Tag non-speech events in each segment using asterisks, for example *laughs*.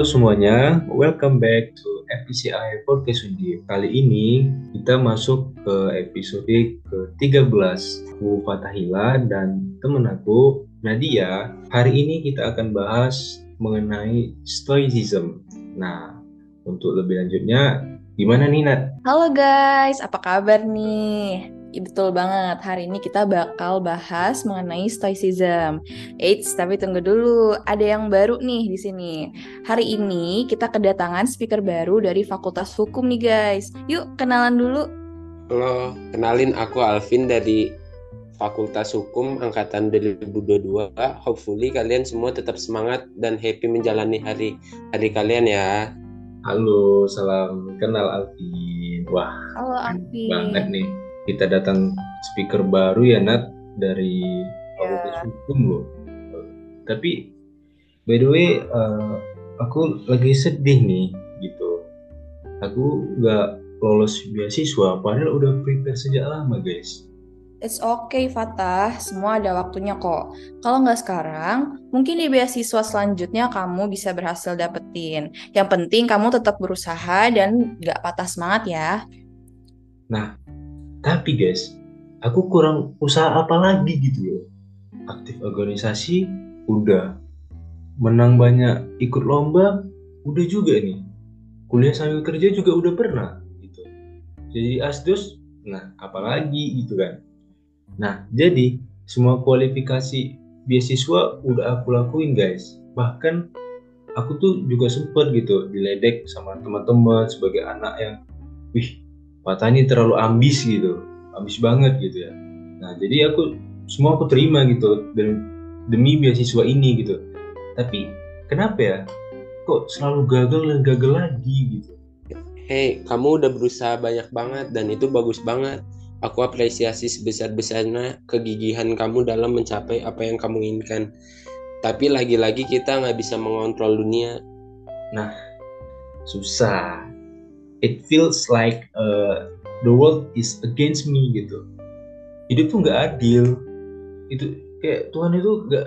Halo semuanya, welcome back to FPCI Podcast Undip. Kali ini kita masuk ke episode ke-13. Aku Fatahila dan temen aku Nadia. Hari ini kita akan bahas mengenai Stoicism. Nah, untuk lebih lanjutnya, gimana nih? Halo guys, apa kabar nih? Ya, betul banget, hari ini kita bakal bahas mengenai Stoicism. Eits, tapi tunggu dulu, ada yang baru nih di sini. Hari ini kita kedatangan speaker baru dari Fakultas Hukum nih guys. Yuk, kenalan dulu. Halo, kenalin aku Alvin dari Fakultas Hukum Angkatan 2022. Hopefully kalian semua tetap semangat dan happy menjalani hari hari kalian ya. Halo, salam kenal Alvin. Wah, Halo Alvin. banget nih. Kita datang speaker baru ya Nat dari Fakultas Ya. Hukum loh. Tapi by the way, eh, aku lagi sedih nih gitu. Aku nggak lolos beasiswa, padahal udah prepare sejak lama guys. It's okay, Fatah. Semua ada waktunya kok. Kalau nggak sekarang, mungkin di beasiswa selanjutnya kamu bisa berhasil dapetin. Yang penting kamu tetap berusaha dan nggak patah semangat ya. Tapi guys, aku kurang usaha apa lagi gitu loh. Aktif organisasi, udah. Menang banyak ikut lomba, udah juga nih. Kuliah sambil kerja juga udah pernah gitu. Jadi asdos, nah apalagi gitu kan. Nah, jadi semua kualifikasi beasiswa udah aku lakuin guys. Bahkan aku tuh juga sempet gitu diledek sama teman-teman sebagai anak yang wih Patah ini terlalu ambis gitu, ambis banget gitu ya. Nah jadi aku semua aku terima gitu dan demi beasiswa ini gitu. Tapi kenapa ya? Kok selalu gagal dan gagal lagi gitu? Hey, kamu udah berusaha banyak banget dan itu bagus banget. Aku apresiasi sebesar-besarnya kegigihan kamu dalam mencapai apa yang kamu inginkan. Tapi lagi-lagi kita nggak bisa mengontrol dunia. Susah. It feels like uh, the world is against me gitu. Hidup tuh nggak adil. Itu kayak Tuhan itu nggak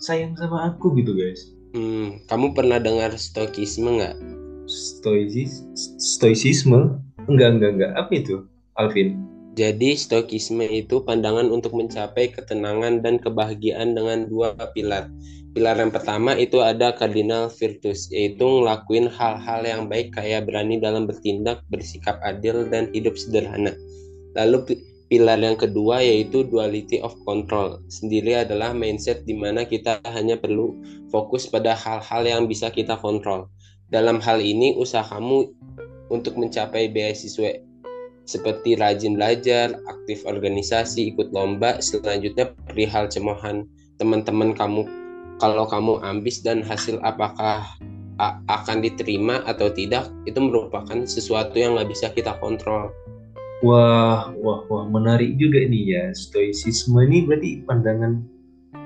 sayang sama aku gitu guys. Hmm, kamu pernah dengar stoikisme nggak? Stoicis, stoicisme? Enggak enggak enggak. Apa itu, Alvin? Jadi stoikisme itu pandangan untuk mencapai ketenangan dan kebahagiaan dengan dua pilar. Pilar yang pertama itu ada cardinal virtus, yaitu ngelakuin hal-hal yang baik kayak berani dalam bertindak, bersikap adil, dan hidup sederhana. Lalu pi- pilar yang kedua yaitu duality of control. Sendiri adalah mindset di mana kita hanya perlu fokus pada hal-hal yang bisa kita kontrol. Dalam hal ini, usaha kamu untuk mencapai beasiswa seperti rajin belajar, aktif organisasi, ikut lomba, selanjutnya perihal cemoohan teman-teman kamu kalau kamu ambis dan hasil apakah a- akan diterima atau tidak itu merupakan sesuatu yang nggak bisa kita kontrol. Wah, wah, wah, menarik juga nih ya. Stoicisme ini berarti pandangan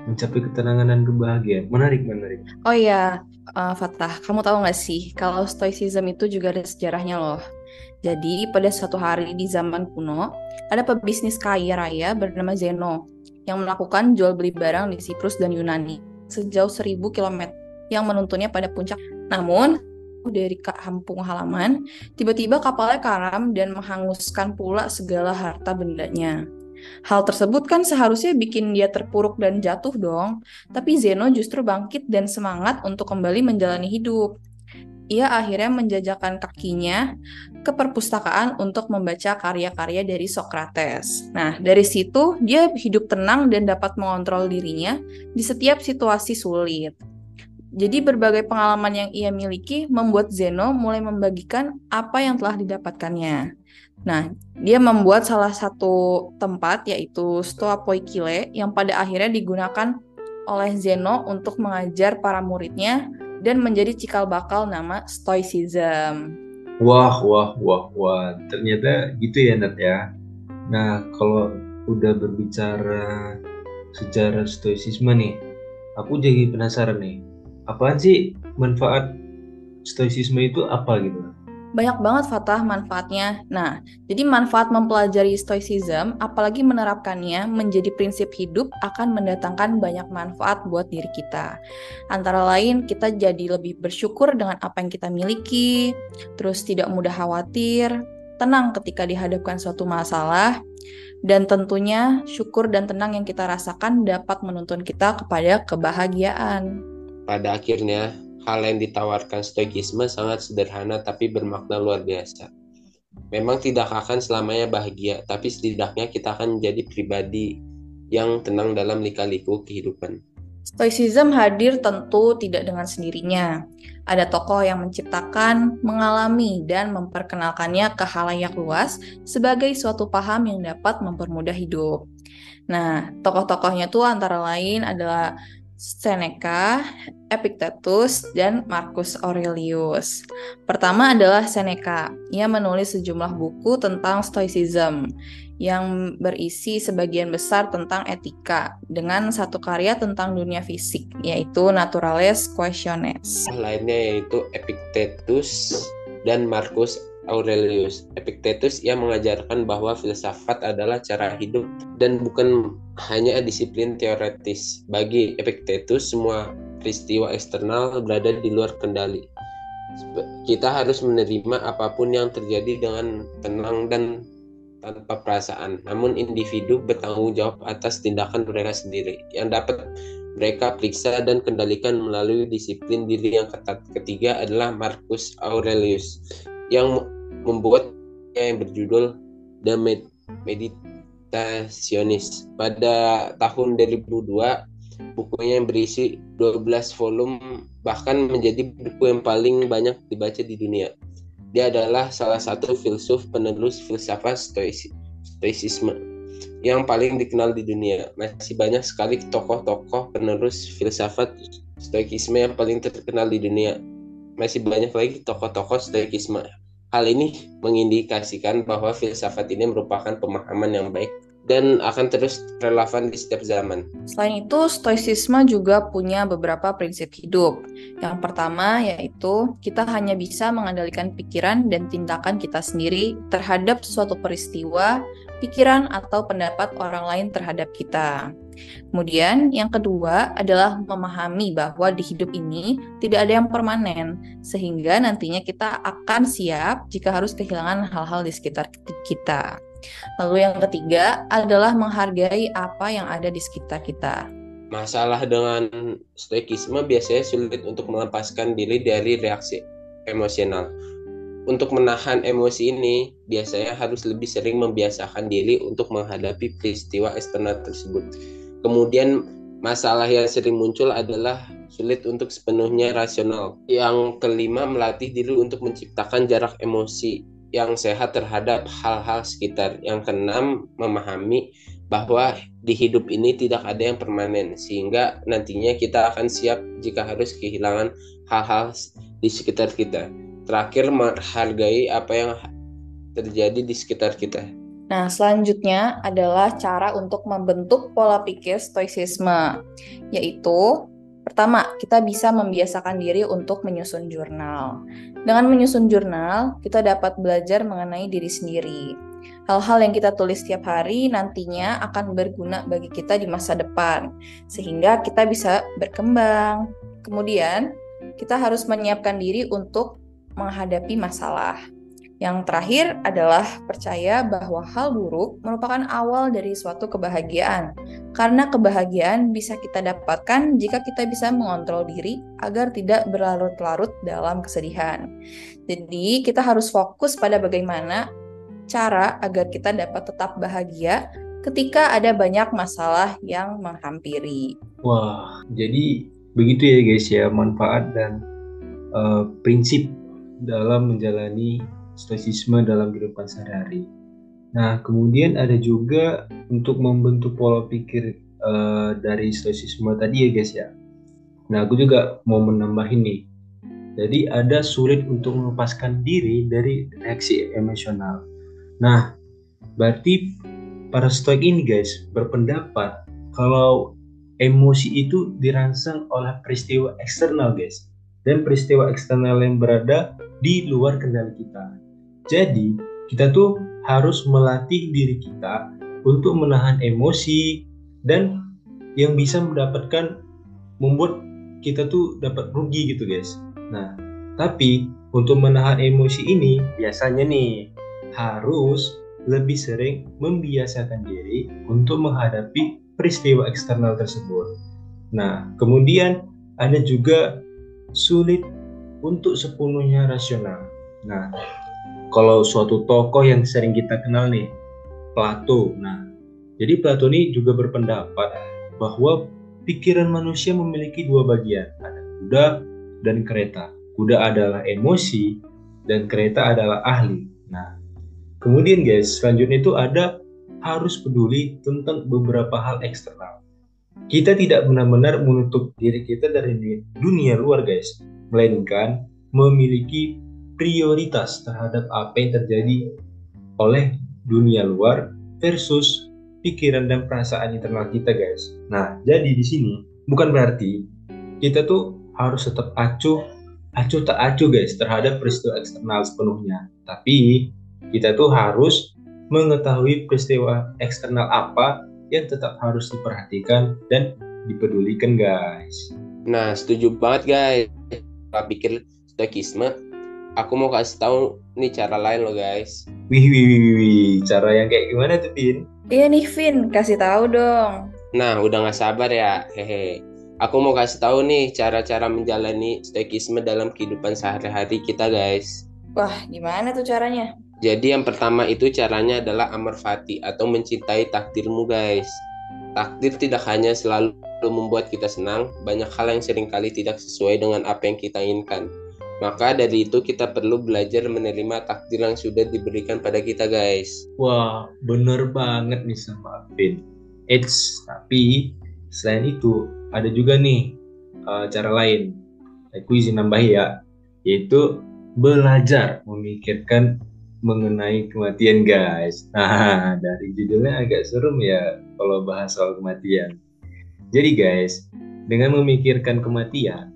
mencapai ketenangan dan kebahagiaan. Menarik, menarik. Oh iya, eh, Fatah, kamu tahu nggak sih kalau Stoicism itu juga ada sejarahnya loh. Jadi pada suatu hari di zaman kuno, ada pebisnis kaya raya bernama Zeno yang melakukan jual beli barang di Siprus dan Yunani sejauh 1000 km yang menuntunnya pada puncak. Namun, dari kampung halaman, tiba-tiba kapalnya karam dan menghanguskan pula segala harta bendanya. Hal tersebut kan seharusnya bikin dia terpuruk dan jatuh dong. Tapi Zeno justru bangkit dan semangat untuk kembali menjalani hidup. Ia akhirnya menjajakan kakinya ke perpustakaan untuk membaca karya-karya dari Socrates. Nah, dari situ dia hidup tenang dan dapat mengontrol dirinya di setiap situasi sulit. Jadi berbagai pengalaman yang ia miliki membuat Zeno mulai membagikan apa yang telah didapatkannya. Nah, dia membuat salah satu tempat yaitu Stoa Poikile yang pada akhirnya digunakan oleh Zeno untuk mengajar para muridnya dan menjadi cikal bakal nama Stoicism. Wah, wah, wah, wah. Ternyata gitu ya, Nat ya. Nah, kalau udah berbicara sejarah stoicisme nih, aku jadi penasaran nih. Apaan sih manfaat stoicisme itu apa gitu? Banyak banget Fatah manfaatnya. Nah, jadi manfaat mempelajari stoicism, apalagi menerapkannya menjadi prinsip hidup akan mendatangkan banyak manfaat buat diri kita. Antara lain, kita jadi lebih bersyukur dengan apa yang kita miliki, terus tidak mudah khawatir, tenang ketika dihadapkan suatu masalah, dan tentunya syukur dan tenang yang kita rasakan dapat menuntun kita kepada kebahagiaan. Pada akhirnya, hal yang ditawarkan stoikisme sangat sederhana tapi bermakna luar biasa. Memang tidak akan selamanya bahagia, tapi setidaknya kita akan menjadi pribadi yang tenang dalam lika-liku kehidupan. Stoicism hadir tentu tidak dengan sendirinya. Ada tokoh yang menciptakan, mengalami, dan memperkenalkannya ke halayak luas sebagai suatu paham yang dapat mempermudah hidup. Nah, tokoh-tokohnya tuh antara lain adalah Seneca, Epictetus, dan Marcus Aurelius. Pertama adalah Seneca. Ia menulis sejumlah buku tentang Stoicism yang berisi sebagian besar tentang etika dengan satu karya tentang dunia fisik yaitu Naturales Questiones. Lainnya yaitu Epictetus dan Marcus Aurelius. Epictetus ia mengajarkan bahwa filsafat adalah cara hidup dan bukan hanya disiplin teoretis. Bagi Epictetus, semua peristiwa eksternal berada di luar kendali. Kita harus menerima apa pun yang terjadi dengan tenang dan tanpa perasaan. Namun individu bertanggung jawab atas tindakan mereka sendiri yang dapat mereka periksa dan kendalikan melalui disiplin diri yang ketat. Ketiga adalah Marcus Aurelius yang membuat yang berjudul The Meditationist. Pada tahun 2002, bukunya yang berisi 12 volume bahkan menjadi buku yang paling banyak dibaca di dunia. Dia adalah salah satu filsuf penerus filsafat stoicisme yang paling dikenal di dunia. Masih banyak sekali tokoh-tokoh penerus filsafat stoikisme yang paling terkenal di dunia. Masih banyak lagi tokoh-tokoh stoikisme Hal ini mengindikasikan bahwa filsafat ini merupakan pemahaman yang baik dan akan terus relevan di setiap zaman. Selain itu, stoicisme juga punya beberapa prinsip hidup. Yang pertama yaitu kita hanya bisa mengendalikan pikiran dan tindakan kita sendiri terhadap suatu peristiwa, pikiran atau pendapat orang lain terhadap kita. Kemudian, yang kedua adalah memahami bahwa di hidup ini tidak ada yang permanen, sehingga nantinya kita akan siap jika harus kehilangan hal-hal di sekitar kita. Lalu, yang ketiga adalah menghargai apa yang ada di sekitar kita. Masalah dengan stoikisme biasanya sulit untuk melepaskan diri dari reaksi emosional. Untuk menahan emosi ini, biasanya harus lebih sering membiasakan diri untuk menghadapi peristiwa eksternal tersebut Kemudian masalah yang sering muncul adalah sulit untuk sepenuhnya rasional. Yang kelima, melatih diri untuk menciptakan jarak emosi yang sehat terhadap hal-hal sekitar. Yang keenam, memahami bahwa di hidup ini tidak ada yang permanen sehingga nantinya kita akan siap jika harus kehilangan hal-hal di sekitar kita. Terakhir, menghargai apa yang terjadi di sekitar kita. Nah, selanjutnya adalah cara untuk membentuk pola pikir stoicisme, yaitu pertama, kita bisa membiasakan diri untuk menyusun jurnal. Dengan menyusun jurnal, kita dapat belajar mengenai diri sendiri. Hal-hal yang kita tulis setiap hari nantinya akan berguna bagi kita di masa depan, sehingga kita bisa berkembang. Kemudian, kita harus menyiapkan diri untuk menghadapi masalah. Yang terakhir adalah percaya bahwa hal buruk merupakan awal dari suatu kebahagiaan, karena kebahagiaan bisa kita dapatkan jika kita bisa mengontrol diri agar tidak berlarut-larut dalam kesedihan. Jadi, kita harus fokus pada bagaimana cara agar kita dapat tetap bahagia ketika ada banyak masalah yang menghampiri. Wah, jadi begitu ya guys ya manfaat dan uh, prinsip dalam menjalani stoicisme dalam kehidupan sehari-hari. Nah, kemudian ada juga untuk membentuk pola pikir uh, dari stoicisme tadi ya guys ya. Nah, aku juga mau menambahin nih. Jadi ada sulit untuk melepaskan diri dari reaksi emosional. Nah, berarti para stoik ini guys berpendapat kalau emosi itu dirangsang oleh peristiwa eksternal guys. dan peristiwa eksternal yang berada di luar kendali kita. Jadi, kita tuh harus melatih diri kita untuk menahan emosi dan yang bisa mendapatkan membuat kita tuh dapat rugi gitu guys. Nah, tapi untuk menahan emosi ini biasanya nih harus lebih sering membiasakan diri untuk menghadapi peristiwa eksternal tersebut. Nah, kemudian ada juga sulit untuk sepenuhnya rasional. Nah, kalau suatu tokoh yang sering kita kenal nih, Plato. Nah, jadi Plato ini juga berpendapat bahwa pikiran manusia memiliki dua bagian, ada kuda dan kereta. Kuda adalah emosi dan kereta adalah ahli. Nah, kemudian guys, selanjutnya itu ada harus peduli tentang beberapa hal eksternal. Kita tidak benar-benar menutup diri kita dari dunia luar guys, melainkan memiliki prioritas terhadap apa yang terjadi oleh dunia luar versus pikiran dan perasaan internal kita guys. Nah, jadi di sini bukan berarti kita tuh harus tetap acuh acuh tak acuh guys terhadap peristiwa eksternal sepenuhnya. Tapi kita tuh harus mengetahui peristiwa eksternal apa yang tetap harus diperhatikan dan dipedulikan guys. Nah, setuju banget guys. Kalau pikir stoikisme, aku mau kasih tahu nih cara lain loh guys. Wih, wih, wih, wih, cara yang kayak gimana tuh, Pin? Iya nih, Vin, kasih tahu dong. Nah, udah gak sabar ya, hehe. Aku mau kasih tahu nih cara-cara menjalani stoikisme dalam kehidupan sehari-hari kita, guys. Wah, gimana tuh caranya? Jadi yang pertama itu caranya adalah amar fati atau mencintai takdirmu, guys. Takdir tidak hanya selalu membuat kita senang, banyak hal yang sering kali tidak sesuai dengan apa yang kita inginkan. Maka dari itu kita perlu belajar menerima takdir yang sudah diberikan pada kita guys. Wah, bener banget nih sama Vin. It's tapi selain itu ada juga nih uh, cara lain aku izin nambah ya yaitu belajar memikirkan mengenai kematian guys *laughs* nah dari judulnya agak serem ya kalau bahas soal kematian jadi guys dengan memikirkan kematian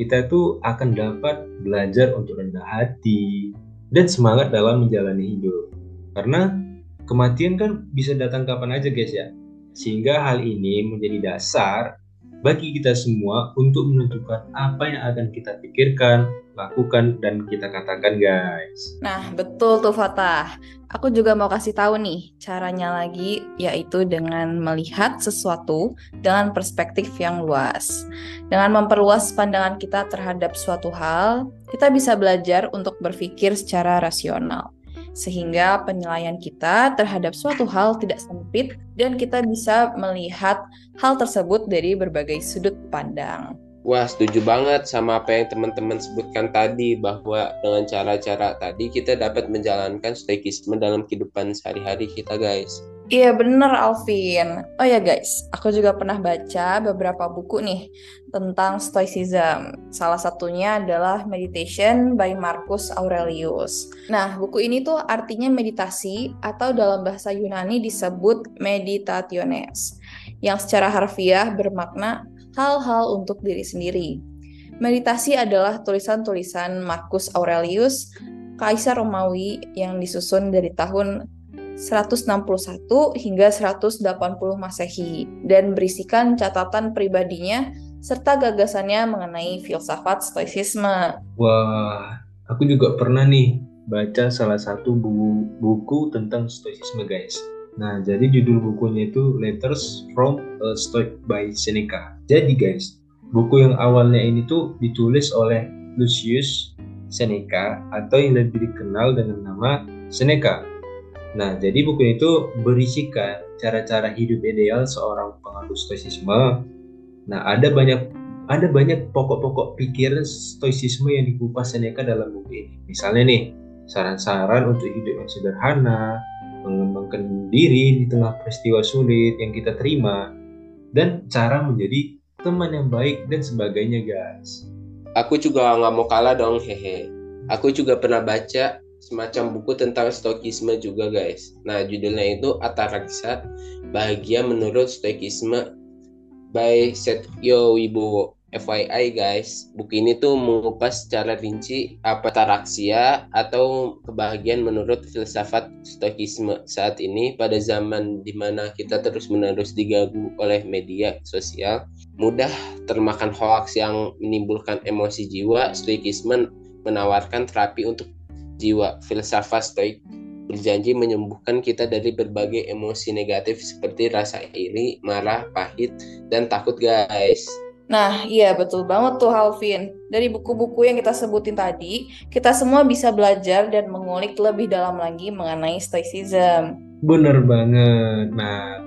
kita tuh akan dapat belajar untuk rendah hati dan semangat dalam menjalani hidup. Karena kematian kan bisa datang kapan aja guys ya. Sehingga hal ini menjadi dasar bagi kita semua untuk menentukan apa yang akan kita pikirkan, lakukan, dan kita katakan guys. Nah, betul tuh Fatah. Aku juga mau kasih tahu nih caranya lagi, yaitu dengan melihat sesuatu dengan perspektif yang luas. Dengan memperluas pandangan kita terhadap suatu hal, kita bisa belajar untuk berpikir secara rasional sehingga penilaian kita terhadap suatu hal tidak sempit dan kita bisa melihat hal tersebut dari berbagai sudut pandang. Wah, setuju banget sama apa yang teman-teman sebutkan tadi bahwa dengan cara-cara tadi kita dapat menjalankan stoikisme dalam kehidupan sehari-hari kita, guys. Iya bener Alvin. Oh ya guys, aku juga pernah baca beberapa buku nih tentang Stoicism. Salah satunya adalah Meditation by Marcus Aurelius. Nah, buku ini tuh artinya meditasi atau dalam bahasa Yunani disebut meditationes, yang secara harfiah bermakna hal-hal untuk diri sendiri. Meditasi adalah tulisan-tulisan Marcus Aurelius, kaisar Romawi yang disusun dari tahun 161 hingga 180 Masehi dan berisikan catatan pribadinya serta gagasannya mengenai filsafat stoicisme. Wah, aku juga pernah nih baca salah satu buku, buku tentang stoicisme guys. Nah, jadi judul bukunya itu Letters from a Stoic by Seneca. Jadi guys, buku yang awalnya ini tuh ditulis oleh Lucius Seneca atau yang lebih dikenal dengan nama Seneca Nah, jadi buku itu berisikan cara-cara hidup ideal seorang penganut stoicisme. Nah, ada banyak ada banyak pokok-pokok pikiran stoicisme yang dikupas Seneca dalam buku ini. Misalnya nih, saran-saran untuk hidup yang sederhana, mengembangkan diri di tengah peristiwa sulit yang kita terima, dan cara menjadi teman yang baik dan sebagainya, guys. Aku juga nggak mau kalah dong, hehe. Aku juga pernah baca semacam buku tentang stoikisme juga guys. Nah judulnya itu Ataraksa Bahagia Menurut Stoikisme by Setyo Wibowo. FYI guys, buku ini tuh mengupas secara rinci apa taraksia atau kebahagiaan menurut filsafat stoikisme saat ini pada zaman di mana kita terus-menerus diganggu oleh media sosial, mudah termakan hoax yang menimbulkan emosi jiwa, stoikisme menawarkan terapi untuk jiwa. Filsafat stoik berjanji menyembuhkan kita dari berbagai emosi negatif seperti rasa iri, marah, pahit, dan takut guys. Nah, iya betul banget tuh Alvin. Dari buku-buku yang kita sebutin tadi, kita semua bisa belajar dan mengulik lebih dalam lagi mengenai stoicism. Bener banget. Nah,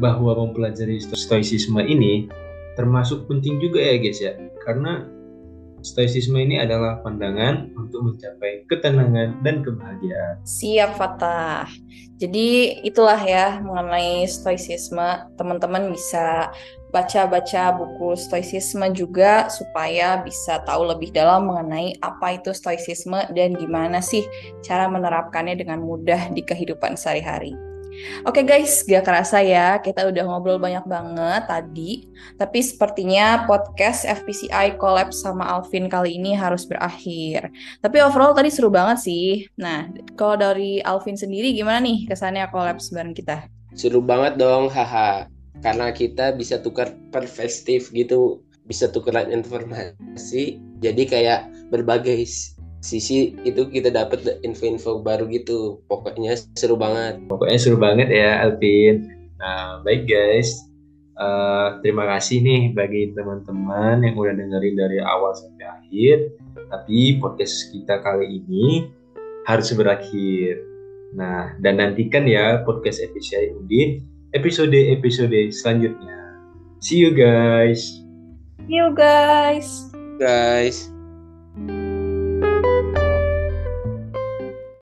bahwa mempelajari stoicisme ini termasuk penting juga ya guys ya. Karena stoicisme ini adalah pandangan untuk mencapai ketenangan dan kebahagiaan. Siap Fatah. Jadi itulah ya mengenai stoicisme. Teman-teman bisa baca-baca buku stoicisme juga supaya bisa tahu lebih dalam mengenai apa itu stoicisme dan gimana sih cara menerapkannya dengan mudah di kehidupan sehari-hari. Oke guys, gak kerasa ya, kita udah ngobrol banyak banget tadi. Tapi sepertinya podcast FPCI collab sama Alvin kali ini harus berakhir. Tapi overall tadi seru banget sih. Nah, kalau dari Alvin sendiri gimana nih kesannya collab bareng kita? Seru banget dong, haha karena kita bisa tukar perspektif gitu bisa tukeran informasi jadi kayak berbagai sisi itu kita dapat info-info baru gitu pokoknya seru banget pokoknya seru banget ya Alvin nah baik guys uh, terima kasih nih bagi teman-teman yang udah dengerin dari awal sampai akhir tapi podcast kita kali ini harus berakhir nah dan nantikan ya podcast episode Udin episode-episode selanjutnya. See you guys. See you guys. Guys.